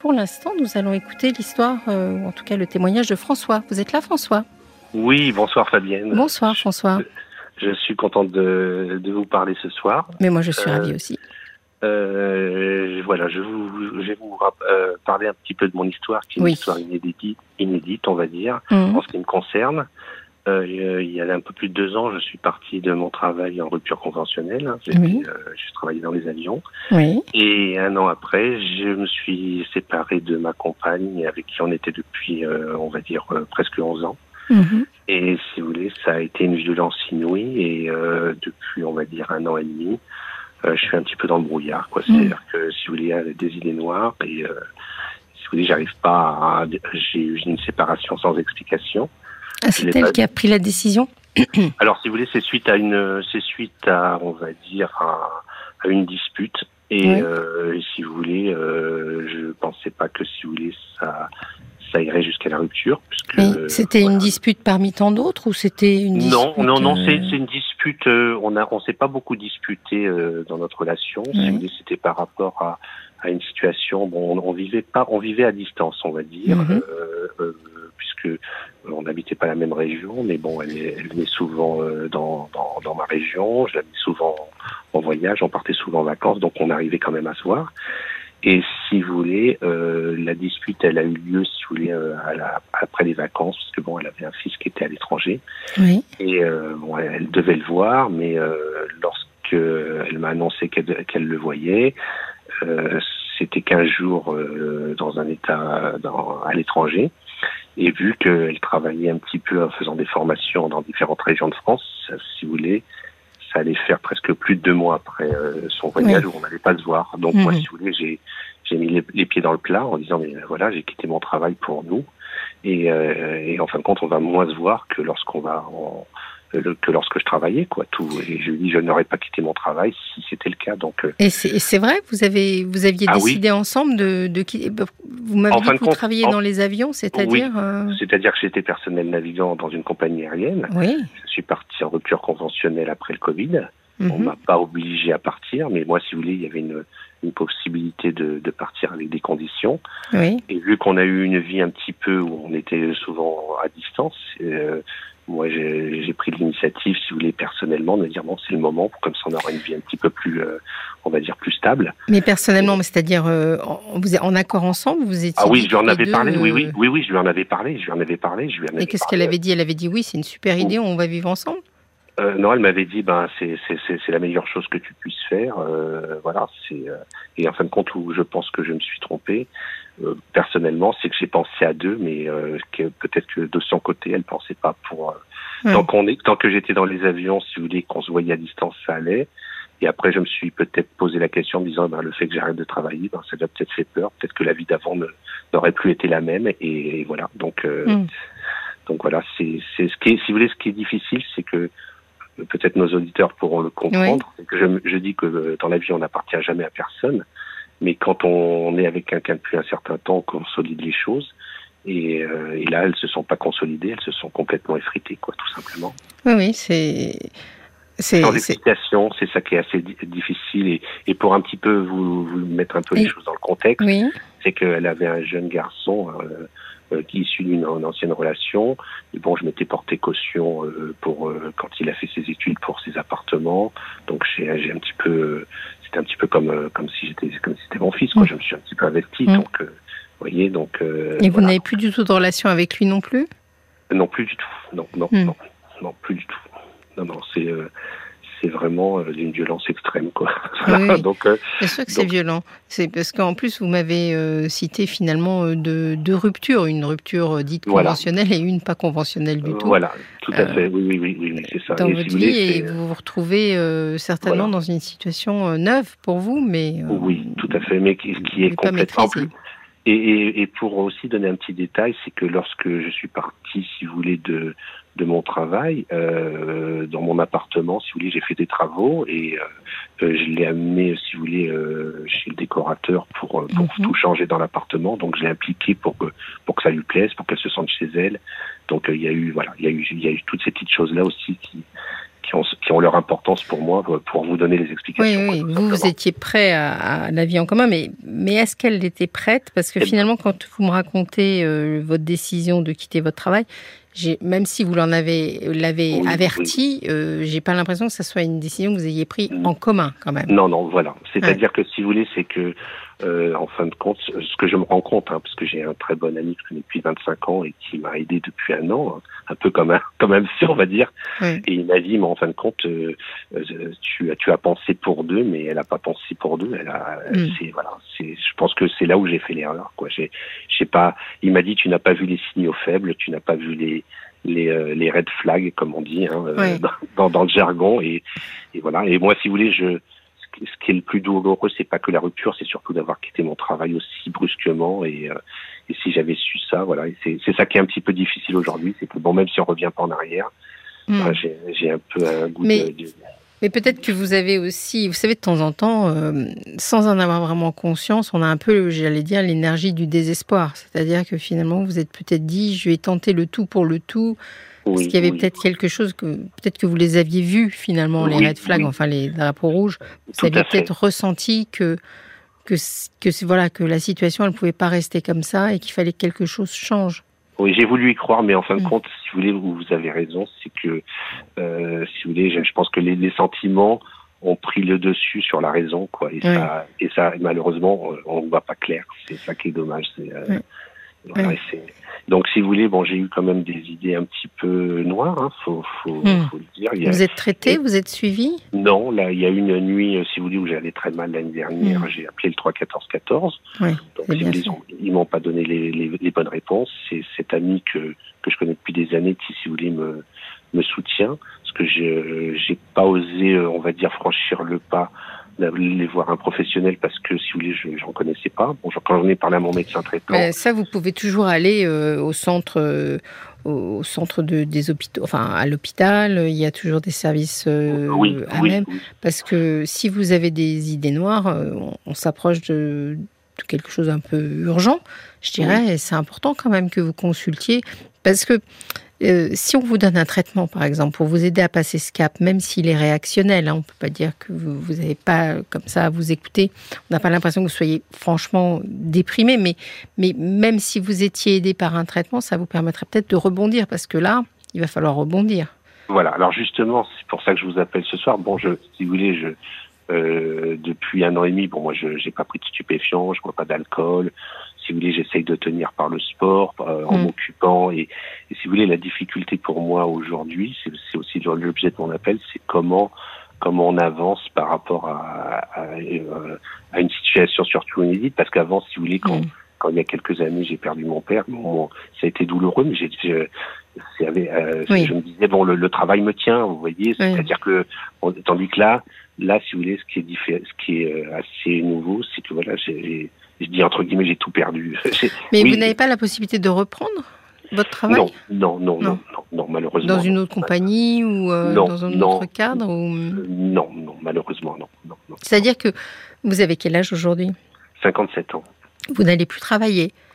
Pour l'instant, nous allons écouter l'histoire, euh, ou en tout cas le témoignage de François. Vous êtes là, François? Oui, bonsoir Fabienne. Bonsoir, François. Je, je suis contente de, de, vous parler ce soir. Mais moi, je suis euh, ravie aussi. Euh, voilà, je, vous, je vais vous parler un petit peu de mon histoire, qui est une histoire inédite, inédite, on va dire, Mhm. en ce qui me concerne. Euh, il y a un peu plus de deux ans, je suis parti de mon travail en rupture conventionnelle. J'ai Oui. euh, travaillé dans les avions. Oui. Et un an après, je me suis séparé de ma compagne, avec qui on était depuis, euh, on va dire, euh, presque 11 ans. Mhm. Et si vous voulez, ça a été une violence inouïe. Et depuis, on va dire, un an et demi, je suis un petit peu dans le brouillard. quoi. C'est-à-dire que, si vous voulez, il y a des idées noires. Et si vous voulez, j'arrive pas à... J'ai eu une séparation sans explication. Ah, c'est elle pas- qui a pris la décision Alors, si vous voulez, c'est suite à une, c'est suite à, on va dire, à, à une dispute. Et Oui. euh, si vous voulez, euh, je pensais pas que, si vous voulez, ça, ça irait jusqu'à la rupture. C'était une dispute parmi tant d'autres ou c'était une dispute Non, non, non, euh, c'est une dispute. euh, on a, on s'est pas beaucoup disputé euh, dans notre relation. Si vous voulez, c'était par rapport à, à une situation. Bon, on, on vivait pas, on vivait à distance, on va dire, Mhm. euh, euh, puisque euh, on n'habitait pas la même région. Mais bon, elle, est- elle venait souvent euh, dans, dans, dans ma région. Je l'avais souvent en voyage. On partait souvent en vacances, donc on arrivait quand même à se voir. Et si vous voulez, euh, la dispute, elle a eu lieu, si vous voulez, euh, à la- après les vacances, parce que bon, elle avait un fils qui était à l'étranger. Oui. Et euh, bon, elle, elle devait le voir, mais euh, lorsque elle m'a annoncé qu'elle qu'elle le voyait, c'était 15 jours euh, dans un état dans, à l'étranger. Et vu qu'elle travaillait un petit peu en faisant des formations dans différentes régions de France, si vous voulez, ça allait faire presque plus de deux mois après euh, son voyage où on n'allait pas se voir. Donc moi, Mhm. si vous voulez, j'ai j'ai mis les, les pieds dans le plat en disant mais euh, voilà, j'ai quitté mon travail pour nous. Et, euh, et en fin de compte, on va moins se voir que lorsqu'on va en- euh, que lorsque je travaillais quoi. Tout et je dis je n'aurais pas quitté mon travail si c'était le cas. Donc euh, Et c'est vrai, vous avez vous aviez Ah oui. décidé ensemble de, de qui Vous m'avez dit que vous compte, travailliez en- dans les avions, c'est-à-dire euh, c'est-à-dire que j'étais personnel navigant dans une compagnie aérienne. Oui. Je suis parti en rupture conventionnelle après le Covid. On Mhm. m'a pas obligé à partir, mais moi, si vous voulez, il y avait une, une possibilité de, de partir avec des conditions. Oui. Et vu qu'on a eu une vie un petit peu où on était souvent à distance, euh, moi, j'ai pris l'initiative, si vous voulez, personnellement, de dire bon, c'est le moment, pour comme ça, on aura une vie un petit peu plus, euh, on va dire, plus stable. Mais personnellement, c'est-à-dire euh, en- vous êtes en accord ensemble, vous étiez Ah oui, je lui en avais deux, parlé. Oui, oui, euh, oui, oui, je lui en avais parlé. Je lui en avais parlé. Je lui en avais Et qu'est-ce qu'elle avait dit? Elle avait dit oui, c'est une super idée, on va vivre ensemble. Euh, non, elle m'avait dit, ben c'est la meilleure chose que tu puisses faire. Euh, voilà, c'est euh, et en fin de compte où je pense que je me suis trompé euh, personnellement, c'est que j'ai pensé à deux, mais euh, que peut-être que de son côté, elle pensait pas pour. euh, Ouais. Tant qu'on est, tant que j'étais dans les avions, si vous voulez, qu'on se voyait à distance, ça allait. Et après, je me suis peut-être posé la question en me disant, ben, le fait que j'arrête de travailler, ben, ça lui a peut-être fait peur. Peut-être que la vie d'avant n'aurait plus été la même. Et, et voilà. Donc, euh, Mm. donc voilà, c'est c'est ce qui est, si vous voulez, ce qui est difficile, c'est que euh, peut-être nos auditeurs pourront le comprendre. que je, je dis que euh, dans la vie, on n'appartient jamais à personne, mais quand on est avec quelqu'un depuis un certain temps, on consolide les choses. Et, euh, et là, elles se sont pas consolidées, elles se sont complètement effritées, quoi, tout simplement. Oui, oui, c'est c'est c'est- ça qui est assez di- difficile. Et, et pour un petit peu vous, vous mettre un peu les choses dans le contexte, oui. c'est qu'elle avait un jeune garçon euh, euh, qui est issu d'une une ancienne relation. Et bon, je m'étais porté caution euh, pour euh, quand il a fait ses études pour ses appartements. Donc j'ai un petit peu, c'était un petit peu comme euh, comme si j'étais comme si c'était mon fils. Quoi. Mm. Je me suis un petit peu investi. Mm. Donc, euh, vous voyez, donc. euh, Et vous voilà. n'avez plus du tout de relation avec lui non plus? Non, plus du tout. Non, non, Mm. non, non, plus du tout. Non, non, c'est euh, c'est vraiment euh, d'une violence extrême, quoi. Oui. Donc, euh, C'est sûr que c'est violent. C'est parce qu'en plus vous m'avez euh, cité finalement deux, deux ruptures, une rupture dite Voilà. conventionnelle et une pas conventionnelle du tout voilà, tout à fait. Oui, oui, oui, oui, c'est ça. dans Et votre si vous vie voulez, et c'est- vous vous retrouvez certainement Voilà. dans une situation neuve pour vous, mais Oui, tout à fait, mais qui, qui est complètement maîtrisé. plus. Et, et, et pour aussi donner un petit détail, c'est que lorsque je suis parti, si vous voulez, de, de mon travail, euh, dans mon appartement, si vous voulez, j'ai fait des travaux et euh, euh, je l'ai amené, si vous voulez, euh, chez le décorateur pour, pour Mhm. tout changer dans l'appartement. Donc je l'ai impliqué pour que pour que ça lui plaise, pour qu'elle se sente chez elle. Donc il y a eu voilà, il y a eu il y a eu toutes ces petites choses là aussi qui qui ont, qui ont leur importance pour moi, pour vous donner les explications. Oui, oui. vous, vous étiez prêt à, la vie en commun, mais, mais est-ce qu'elle était prête? Parce que eh ben finalement, quand vous me racontez votre décision de quitter votre travail, même si vous l'en avez l'avez averti, euh, j'ai pas l'impression que ce soit une décision que vous ayez prise en commun quand même. Non, non, voilà. C'est-à-dire que si vous voulez, c'est que euh, en fin de compte, ce que je me rends compte, hein, parce que j'ai un très bon ami que je connais depuis 25 ans et qui m'a aidé depuis un an, hein, un peu comme un, comme un on va dire. Et il m'a dit, mais en fin de compte, euh, euh, tu, tu as pensé pour deux, mais elle a pas pensé pour deux. Elle a, mm. c'est voilà, c'est, je pense que c'est là où j'ai fait l'erreur. Quoi, j'ai, j'ai pas. Il m'a dit, tu n'as pas vu les signaux faibles, tu n'as pas vu les les, les red flags, comme on dit hein, dans, dans, le jargon. Et, et voilà. Et moi, si vous voulez, je ce qui est le plus douloureux, c'est pas que la rupture, c'est surtout d'avoir quitté mon travail aussi brusquement. Et, euh, et si j'avais su ça, voilà, c'est ça qui est un petit peu difficile aujourd'hui, c'est que bon, même si on revient pas en arrière, hmm. j'ai un peu un goût mais, de, Mais peut-être que vous avez aussi, vous savez, de temps en temps, euh, sans en avoir vraiment conscience, on a un peu, j'allais dire, l'énergie du désespoir. C'est-à-dire que finalement, vous êtes peut-être dit, je vais tenter le tout pour le tout. Parce qu'il y avait peut-être quelque chose que peut-être que vous les aviez vus finalement les red flags, enfin les drapeaux rouges. Vous aviez peut-être ressenti que que que voilà que la situation elle pouvait pas rester comme ça et qu'il fallait que quelque chose change. Oui, j'ai voulu y croire, mais en fin de mm. compte, si vous voulez, vous avez raison, c'est que euh, si vous voulez, je, pense que les, les, sentiments ont pris le dessus sur la raison, quoi. Et ça, et ça, malheureusement, on ne voit pas clair. C'est ça qui est dommage. C'est euh, voilà, donc, si vous voulez, bon, j'ai eu quand même des idées un petit peu noires, hein, faut, faut, hmm. faut, le dire. vous êtes traité, vous êtes suivi? Non, là, il y a une nuit, euh, si vous voulez, où j'allais très mal l'année dernière. Hmm. J'ai appelé le 31414. Oui, donc, si vous ils m'ont pas donné les, les, les bonnes réponses. C'est cet ami que, que je connais depuis des années qui, si vous voulez, me, me soutient. Parce que je j'ai pas osé, euh, on va dire, franchir le pas d'aller voir un professionnel parce que, si vous voulez, je n'en connaissais pas. Bon, quand j'en ai parlé à mon médecin traitant. Ben, ça, vous pouvez toujours aller euh, au centre. Euh, au centre de, des hôpitaux, enfin à l'hôpital, il y a toujours des services euh, à même. Parce que si vous avez des idées noires, on, s'approche de, quelque chose un peu urgent, je dirais, et c'est important quand même que vous consultiez. Parce que euh, si on vous donne un traitement, par exemple, pour vous aider à passer ce cap, même s'il est réactionnel, hein, on ne peut pas dire que vous n'avez pas comme ça à vous écouter, on n'a pas l'impression que vous soyez franchement déprimé, mais, mais même si vous étiez aidé par un traitement, ça vous permettrait peut-être de rebondir, parce que là, il va falloir rebondir. Voilà, alors justement, c'est pour ça que je vous appelle ce soir. Bon, je, si vous voulez, je, euh, depuis un an et demi, bon, moi, je n'ai pas pris de stupéfiants, je ne bois pas d'alcool, si vous voulez, j'essaye de tenir par le sport, euh, en mm. m'occupant. Et, et, si vous voulez, la difficulté pour moi aujourd'hui, c'est aussi l'objet de mon appel, c'est comment comment on avance par rapport à, à, euh, à, une situation surtout inédite. Parce qu'avant, si vous voulez, quand, mm. quand il y a quelques années, j'ai perdu mon père, bon, ça a été douloureux, mais j'ai euh, je me disais bon le, le, travail me tient vous voyez. C'est à dire que tandis que là là si vous voulez ce qui est ce qui est assez nouveau c'est que voilà j'ai je dis entre guillemets, j'ai tout perdu. Mais vous n'avez pas la possibilité de reprendre votre travail? Non, non, non, non, malheureusement. Dans une autre compagnie ou euh, dans un autre cadre ou... Non, non, malheureusement, non. C'est-à-dire que vous avez quel âge aujourd'hui? 57 ans. Vous n'allez plus travailler? euh,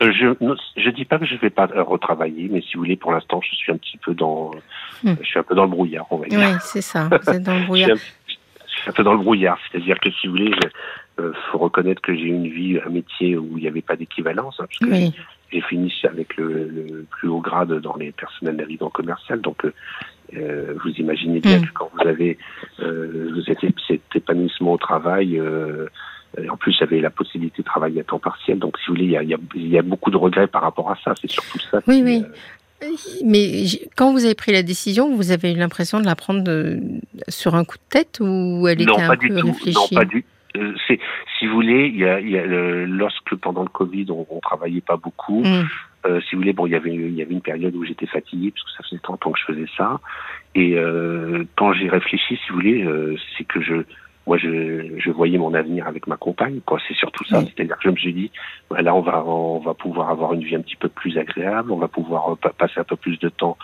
je ne dis pas que je ne vais pas retravailler, mais si vous voulez, pour l'instant, je suis un petit peu dans, hmm. je suis un peu dans le brouillard, on va dire. Oui, c'est ça. Vous êtes dans le brouillard. je, suis un, peu dans le brouillard, c'est-à-dire que si vous voulez, euh, faut reconnaître que j'ai une vie, un métier où il n'y avait pas d'équivalence, hein, parce que j'ai fini avec le, plus haut grade dans les personnels navigants commercial. Donc, euh, euh, vous imaginez bien mm. que quand vous avez euh, vous êtes cet épanouissement au travail, euh, en plus j'avais la possibilité de travailler à temps partiel. Donc, si vous voulez, il y a, y, a, y a, beaucoup de regrets par rapport à ça. C'est surtout ça. Oui, oui. Mais quand vous avez pris la décision, vous avez eu l'impression de la prendre sur un coup de tête ou elle était un peu réfléchie Non, pas du euh, c'est, si vous voulez, il y a, il y a lorsque pendant le Covid, on, on travaillait pas beaucoup. Mm. Euh, si vous voulez, bon, il y avait, il y avait une période où j'étais fatigué parce que ça faisait 30 ans que je faisais ça. Et euh, quand j'ai réfléchi, si vous voulez, euh, c'est que je, moi, je, je, voyais mon avenir avec ma compagne. Quoi, c'est surtout ça. C'est-à-dire que je me suis dit, voilà, on va, on va pouvoir avoir une vie un petit peu plus agréable. On va pouvoir passer un peu plus de temps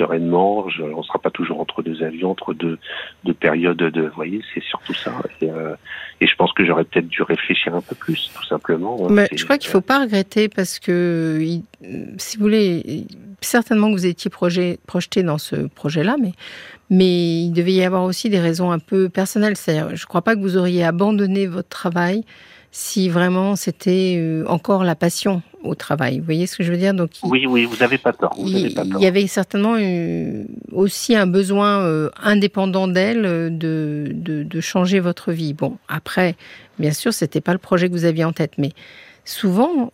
sereinement. Je, on sera pas toujours entre deux avions, entre deux, deux périodes de, vous voyez, c'est surtout ça. Et, euh, et, je pense que j'aurais peut-être dû réfléchir un peu plus, tout simplement. Hein. Mais je crois qu'il faut pas regretter parce que, si vous voulez, certainement que vous étiez projeté dans ce projet-là, mais, mais il devait y avoir aussi des raisons un peu personnelles. C'est-à-dire, je ne crois pas que vous auriez abandonné votre travail si vraiment c'était euh, encore la passion au travail. Vous voyez ce que je veux dire? Donc, Oui, oui, vous n'avez pas tort. il, y avait certainement aussi un besoin euh, indépendant d'elle euh, de, de, changer votre vie. Bon, après, bien sûr, c'était pas le projet que vous aviez en tête, mais souvent,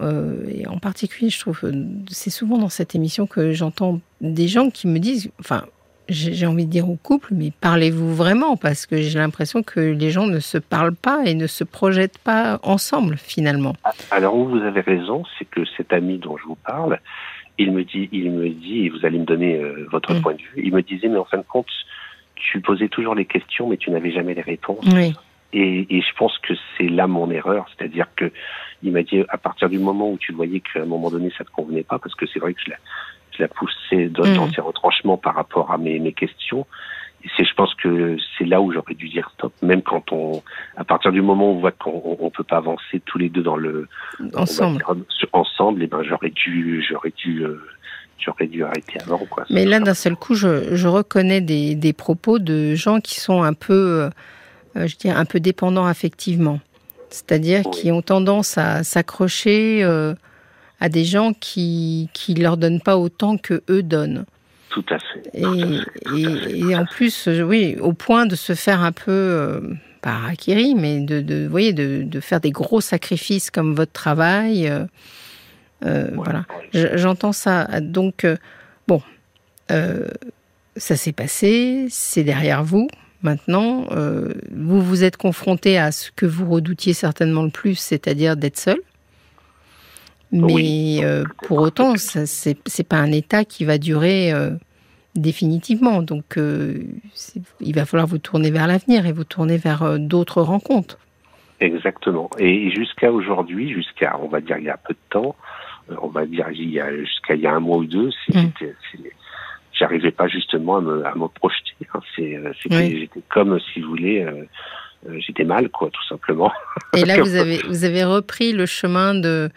et en particulier, je trouve, c'est souvent dans cette émission que j'entends des gens qui me disent, enfin, j'ai envie de dire au couple, mais parlez-vous vraiment Parce que j'ai l'impression que les gens ne se parlent pas et ne se projettent pas ensemble finalement. Alors vous avez raison, c'est que cet ami dont je vous parle, il me dit, il me dit, et vous allez me donner euh, votre mm. point de vue, il me disait, mais en fin de compte, tu posais toujours les questions, mais tu n'avais jamais les réponses. Et, et, je pense que c'est là mon erreur, c'est-à-dire que il m'a dit à partir du moment où tu voyais qu'à un moment donné ça te convenait pas, parce que c'est vrai que je je la poussé dans, mm. ses retranchements par rapport à mes, mes questions. Et c'est, je pense que c'est là où j'aurais dû dire stop, même quand on, à partir du moment où on voit qu'on on peut pas avancer tous les deux dans le ensemble, ensemble, et eh ben j'aurais dû, j'aurais dû, euh, j'aurais dû arrêter avant quoi. Mais là, d'un seul coup, je, je reconnais des, des, propos de gens qui sont un peu, euh, je dirais, un peu dépendants affectivement, c'est-à-dire qui ont tendance à s'accrocher. Euh, à des gens qui ne leur donnent pas autant que eux donnent. Tout à fait. Et, en plus, euh, oui, au point de se faire un peu, euh, pas acquérir, mais de, de, voyez, de, de, faire des gros sacrifices comme votre travail. Euh, voilà, j'entends ça. Donc, bon, ça s'est passé, c'est derrière vous. Maintenant, vous vous êtes confronté à ce que vous redoutiez certainement le plus, c'est-à-dire d'être seul. Mais euh, pour autant, ce n'est pas un état qui va durer euh, définitivement. Donc, euh, il va falloir vous tourner vers l'avenir et vous tourner vers d'autres rencontres. Exactement. Et jusqu'à aujourd'hui, jusqu'à, on va dire, il y a peu de temps, on va dire, jusqu'à il y a un mois ou deux, mmh. j'arrivais pas justement à me, à me projeter. Hein. C'est, j'étais comme, si vous voulez, j'étais mal, quoi, tout simplement. Et là, vous avez, vous avez repris le chemin de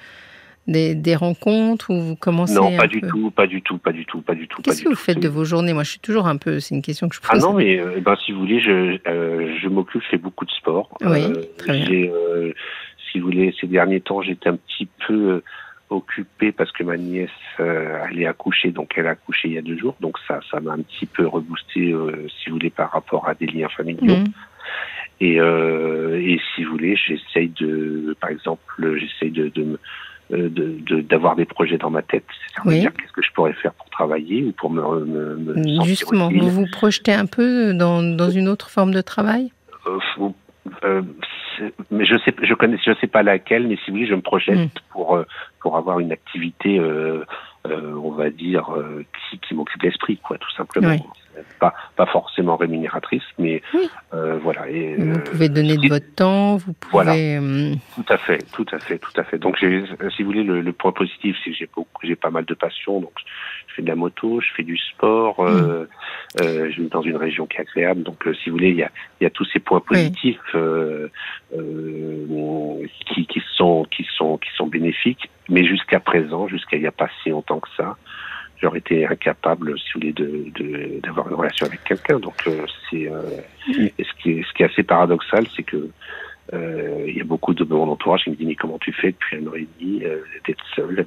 des, rencontres ou vous commencez Non, pas du tout, pas du tout, pas du tout, pas du tout. Qu'est-ce que vous faites de vos journées? Moi, je suis toujours un peu. C'est une question que je pose. Ah non, mais euh, ben, si vous voulez, je, euh, je m'occupe, je fais beaucoup de sport. Oui, euh, très bien. si vous voulez, ces derniers temps, j'étais un petit peu occupé parce que ma nièce allait accoucher, donc elle a accouché il y a deux jours, donc ça, ça m'a un petit peu reboosté, si vous voulez, par rapport à des liens familiaux. Mmh. Et, et si vous voulez, j'essaye de, par exemple, j'essaye de, de me euh, d'avoir de, des projets dans ma tête. C'est-à-dire qu'est-ce que je pourrais faire pour travailler ou pour me, me, me Justement, vous vous projetez un peu dans, dans une autre forme de travail? Euh, euh, mais je sais, je connais, je sais pas laquelle, mais si voulez, je me projette hmm. pour euh, pour avoir une activité, euh, on va dire, qui, qui m'occupe l'esprit, quoi, tout simplement. Oui pas, pas forcément rémunératrice, mais euh, voilà. Et, vous euh, pouvez donner de votre temps, vous pouvez. Voilà. Euh, tout à fait, tout à fait, tout à fait. Donc, si vous voulez, le, point positif, c'est que j'ai j'ai pas mal de passion. Donc, je fais de la moto, je fais du sport, mm. je vis dans une région qui est agréable. Donc, si vous voulez, il y a, il y a tous ces points positifs qui, qui sont qui sont qui sont bénéfiques. Mais jusqu'à présent, jusqu'à il n'y a pas si longtemps que ça, j'aurais été incapable, si vous voulez, de, d'avoir une relation avec quelqu'un. Donc, euh, c'est euh, ce qui est ce qui est assez paradoxal, c'est que euh, il y a beaucoup de mon entourage qui me disent mais comment tu fais? Depuis un an et demi d'être seul eh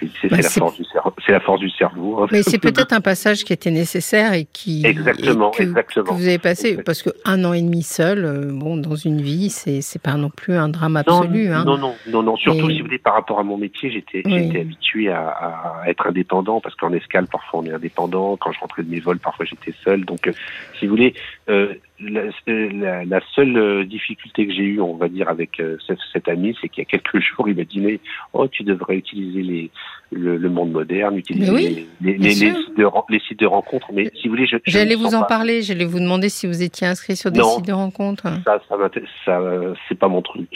ben, c'est la, force du cerveau. C'est la force du cerveau. Mais c'est peut-être un passage qui était nécessaire et qui exactement, que, exactement. vous avez passé parce que un an et demi seul, euh, bon, dans une vie, c'est c'est pas non plus un drame absolu. Non, hein. non, non, non, non. Surtout si vous voulez par rapport à mon métier, j'étais j'étais habitué à, à, être indépendant parce qu'en escale parfois on est indépendant. Quand je rentrais de mes vols, parfois j'étais seul. Donc, euh, si vous voulez. Euh, la, la, seule euh, difficulté que j'ai eue, on va dire, avec euh, cet, ami, c'est qu'il y a quelques jours, il m'a dit mais oh, tu devrais utiliser les, le, monde moderne, utiliser les, les, sites de, les, sites de, rencontres. Mais si vous voulez, je, j'allais vous en parler. J'allais vous demander si vous étiez inscrit sur des sites de rencontres. Ça, ça, ça c'est pas mon truc.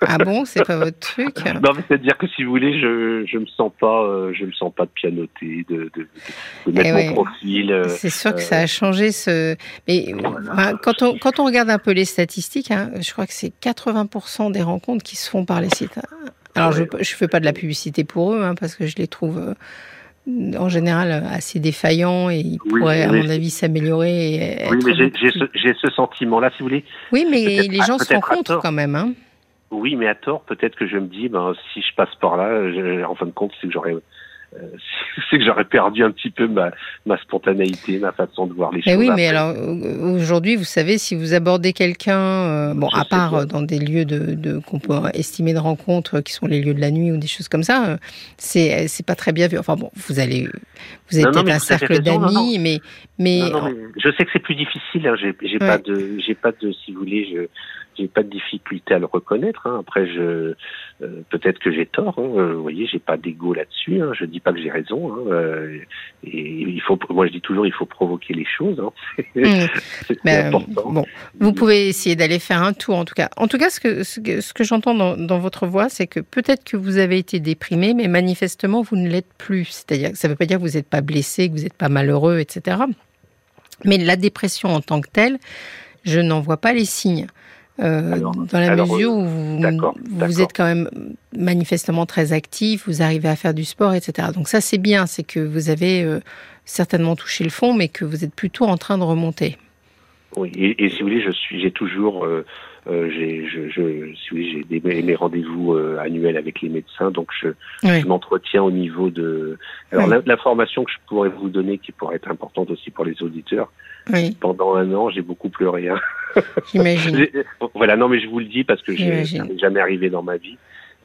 Ah bon, c'est pas votre truc Non, mais c'est-à-dire que si vous voulez, je je me sens pas, euh, je me sens pas de pianoter, de, de, de mettre eh mon profil. c'est sûr que ça a changé ce. Mais quand on, quand on regarde un peu les statistiques, hein, je crois que c'est 80% des rencontres qui se font par les sites. Alors, je ne fais pas de la publicité pour eux, hein, parce que je les trouve euh, en général assez défaillant et il pourrait, à mon avis, s'améliorer. Oui, mais j'ai ce, sentiment-là, si vous voulez. Oui, mais les gens se rencontrent quand même. Hein. Oui, mais à tort, peut-être que je me dis, ben, si je passe par là, en fin de compte, c'est que j'aurais c'est que j'aurais perdu un petit peu ma, ma, spontanéité, ma façon de voir les choses. Oui, mais alors aujourd'hui, vous savez, si vous abordez quelqu'un, euh, bon, à part dans des lieux de, de qu'on peut estimer de rencontre, qui sont les lieux de la nuit ou des choses comme ça, euh, c'est c'est pas très bien vu. Enfin bon, vous allez, vous êtes peut-être un cercle d'amis, mais mais, je sais que c'est plus difficile. Hein, j'ai pas de, j'ai pas de, si vous voulez, je j'ai pas de difficulté à le reconnaître. Hein. Après, je euh, peut-être que j'ai tort. Hein. Euh, vous voyez, j'ai pas d'ego là-dessus. Hein. Je dis pas que j'ai raison. Hein. Euh, et il faut, moi, je dis toujours, il faut provoquer les choses. C'est ben, important. Bon, vous pouvez essayer d'aller faire un tour, en tout cas. En tout cas, ce que ce que, ce que j'entends dans, dans, votre voix, c'est que peut-être que vous avez été déprimé, mais manifestement, vous ne l'êtes plus. C'est-à-dire, ça ne veut pas dire que vous n'êtes pas blessé, que vous n'êtes pas malheureux, etc. Mais la dépression en tant que telle, je n'en vois pas les signes. Euh, dans la mesure où vous, êtes quand même manifestement très actif, vous arrivez à faire du sport, etc. Donc ça c'est bien, c'est que vous avez euh, certainement touché le fond, mais que vous êtes plutôt en train de remonter. Oui, et, si vous voulez, je suis, j'ai toujours, euh, j'ai, je, je, si vous voulez, j'ai mes rendez-vous annuels avec les médecins, donc je, je m'entretiens au niveau de. Alors l'information que je pourrais vous donner, qui pourrait être importante aussi pour les auditeurs, oui. pendant un an, j'ai beaucoup pleuré. Hein. J'imagine. voilà, non, mais je vous le dis parce que j'ai jamais arrivé dans ma vie.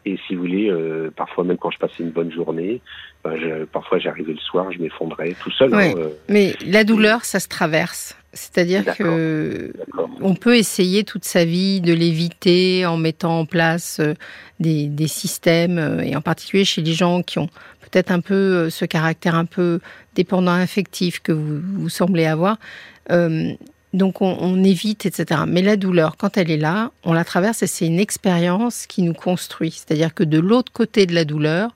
Et si vous voulez, euh, parfois même quand je passais une bonne journée, ben je, parfois j'arrivais le soir, je m'effondrais tout seul. Hein, euh. mais la douleur, ça se traverse. C'est-à-dire que on peut essayer toute sa vie de l'éviter en mettant en place euh, des, des, systèmes, et en particulier chez les gens qui ont peut-être un peu ce caractère un peu dépendant affectif que vous, vous semblez avoir. Euh, donc on, évite, etc. Mais la douleur, quand elle est là, on la traverse et c'est une expérience qui nous construit. C'est-à-dire que de l'autre côté de la douleur,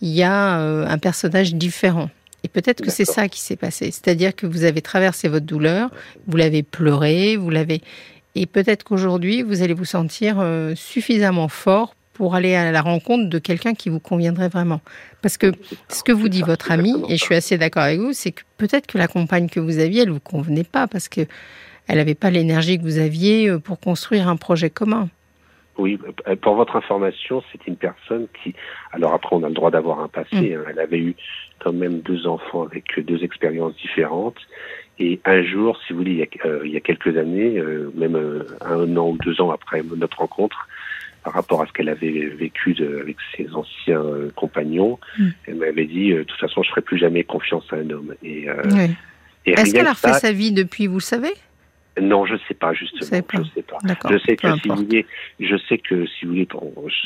il y a euh, un personnage différent. Et peut-être que c'est ça qui s'est passé. C'est-à-dire que vous avez traversé votre douleur, vous l'avez pleuré, vous l'avez... Et peut-être qu'aujourd'hui, vous allez vous sentir euh, suffisamment fort pour aller à la rencontre de quelqu'un qui vous conviendrait vraiment. Parce que ce que vous dit votre ami, et je suis assez d'accord avec vous, c'est que peut-être que la compagne que vous aviez, elle vous convenait pas parce que elle n'avait pas l'énergie que vous aviez euh, pour construire un projet commun. Oui, euh, pour votre information, c'est une personne qui, alors après on a le droit d'avoir un passé, mm. hein. elle avait eu quand même deux enfants avec deux expériences différentes. Et un jour, si vous voulez, il y a, euh, il y a quelques années, même un an ou deux ans après notre rencontre, par rapport à ce qu'elle avait vécu avec ses anciens compagnons. Hmm. Elle m'avait dit, de toute façon, je ne ferai plus jamais confiance à un homme. Et, Est-ce qu'elle a refait sa vie depuis, vous le savez? Non, je ne sais pas justement. Je sais pas. Je sais que si vous voulez, je sais que si vous voulez,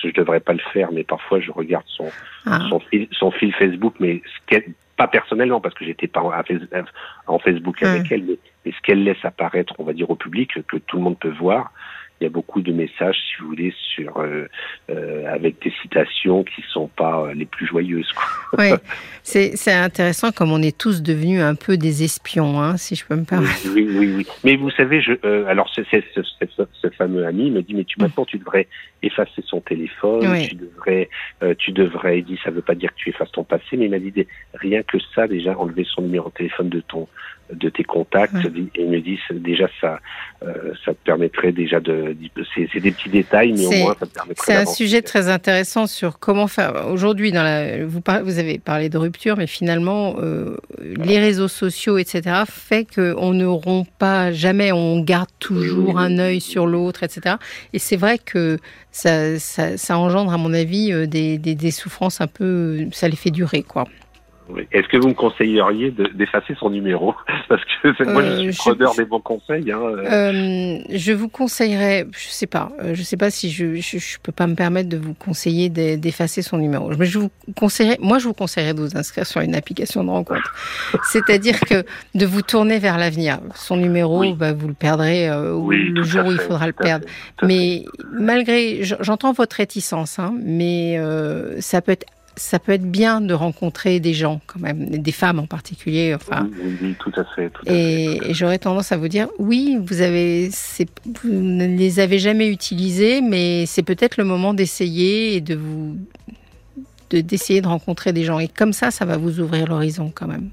je devrais pas le faire, mais parfois je regarde son ah. son, fil, son fil Facebook, mais ce pas personnellement parce que j'étais pas en, Facebook avec elle, mais, mais ce qu'elle laisse apparaître, on va dire au public, que tout le monde peut voir, il y a beaucoup de messages, si vous voulez, sur euh, euh, avec des citations qui sont pas euh, les plus joyeuses. Oui, c'est intéressant comme on est tous devenus un peu des espions, hein, si je peux me permettre. Oui, oui, oui. Mais vous savez, je, alors ce, ce, fameux ami me dit, mais tu maintenant tu devrais effacer son téléphone, tu devrais, tu devrais. Il dit, ça veut pas dire que tu effaces ton passé, mais il m'a dit rien que ça déjà enlever son numéro de téléphone de ton de tes contacts et me dit déjà ça euh, ça te permettrait déjà de c'est des petits détails mais au moins ça te permettrait c'est un sujet très intéressant sur comment faire. Aujourd'hui dans la vous vous avez parlé de rupture mais finalement euh, les réseaux sociaux etc fait qu'on ne rompt pas jamais on garde toujours un œil sur l'autre etc et c'est vrai que ça, ça, ça, engendre à mon avis euh, des, des, des souffrances un peu ça les fait durer quoi est-ce que vous me conseilleriez d'effacer son numéro Parce que moi, je suis euh, preneur des bons conseils. Hein. Euh, je vous conseillerais, je sais pas, euh, je sais pas si je, je, peux pas me permettre de vous conseiller d'effacer son numéro. Mais je vous conseillerais, moi, je vous conseillerais de vous inscrire sur une application de rencontre. C'est-à-dire que de vous tourner vers l'avenir. Son numéro, bah, vous le perdrez le jour où il faudra le perdre. mais malgré, j'entends votre réticence, hein, mais ça peut être ça peut être bien de rencontrer des gens quand même, des femmes en particulier. Enfin, oui, tout à fait. et, j'aurais tendance à vous dire, oui, vous avez, vous ne les avez jamais utilisés, mais c'est peut-être le moment d'essayer et de vous d'essayer de, rencontrer des gens. Et comme ça, ça va vous ouvrir l'horizon quand même.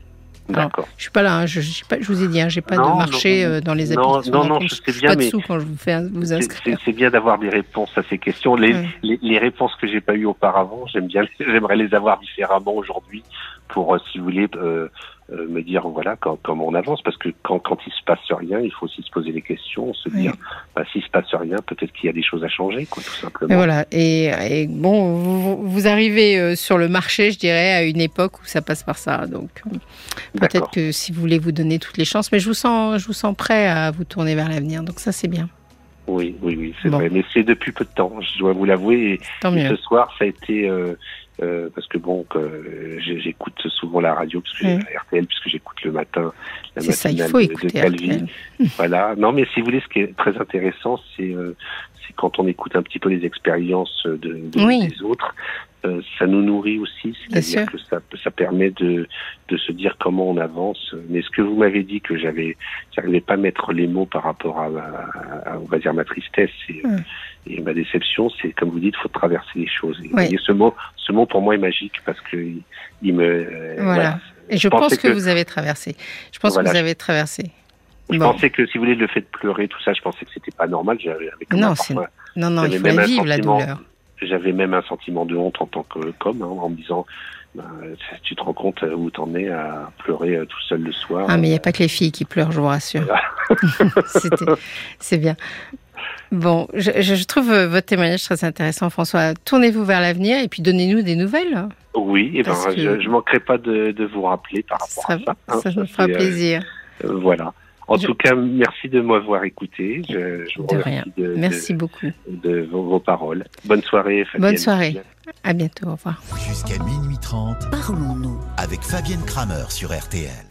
D'accord. Je suis pas là, hein, je, je, pas, je, vous ai dit, hein, j'ai pas de marché euh, dans les applications. Non, non, je sais bien, pas de sous quand je vous fais vous inscrire. C'est bien d'avoir des réponses à ces questions. Les, ouais. les, les réponses que j'ai pas eues auparavant, j'aime bien, j'aimerais les avoir différemment aujourd'hui pour, euh, si vous voulez, euh, euh, me dire voilà quand, comment on avance. Parce que quand, quand il se passe rien il faut aussi se poser des questions se dire bah, s'il se passe rien peut-être qu'il y a des choses à changer quoi tout simplement. Et voilà. Et, et bon vous, vous, arrivez sur le marché je dirais à une époque où ça passe par ça. Donc peut-être que si vous voulez vous donner toutes les chances mais je vous sens je vous sens prêt à vous tourner vers l'avenir. Donc ça c'est bien oui, oui, oui, c'est bon. vrai. Mais c'est depuis peu de temps, je dois vous l'avouer. Et, et ce soir, ça a été euh, euh, parce que bon, que j'écoute souvent la radio, parce que mmh. RTL, puisque j'écoute le matin la matinale ça, il faut de, de Calvi. Voilà. Non, mais si vous voulez, ce qui est très intéressant, c'est euh, quand on écoute un petit peu les expériences de, de oui. des autres, euh, ça nous nourrit aussi, c'est-à-dire que ça, ça permet de, de se dire comment on avance. Mais ce que vous m'avez dit que j'avais, j'arrivais pas à mettre les mots par rapport à, à, à on va dire ma tristesse et, mmh. et ma déception, c'est comme vous dites, faut traverser les choses. Et, oui. et, ce mot, ce mot pour moi est magique parce que il, il me. Voilà. voilà. Et je, je pense que, que, vous avez traversé. Je pense voilà. que vous avez traversé. Je bon. pensais que si vous voulez le fait de pleurer, tout ça, je pensais que c'était pas normal. J'avais non, non, non, il faut la vivre la douleur. J'avais même un sentiment de honte en tant qu'homme, hein, en me disant, ben, tu te rends compte où t'en es à pleurer tout seul le soir. Ah, mais il n'y a pas que les filles qui pleurent, je vous rassure. C'est bien. Bon, je, je, trouve votre témoignage très intéressant, François. Tournez-vous vers l'avenir et puis donnez-nous des nouvelles. Oui, et ben, que... je ne manquerai pas de, de, vous rappeler par rapport ça, à ça. Hein, ça, ça me fera plaisir. Euh, voilà. En je... tout cas, merci de m'avoir écouté. Je, je vous de rien. De, merci de, beaucoup. De vos, vos, paroles. Bonne soirée, Fabienne. Bonne soirée. À bientôt. Au revoir. Jusqu'à minuit 30. Parlons-nous avec Fabienne Kramer sur RTL.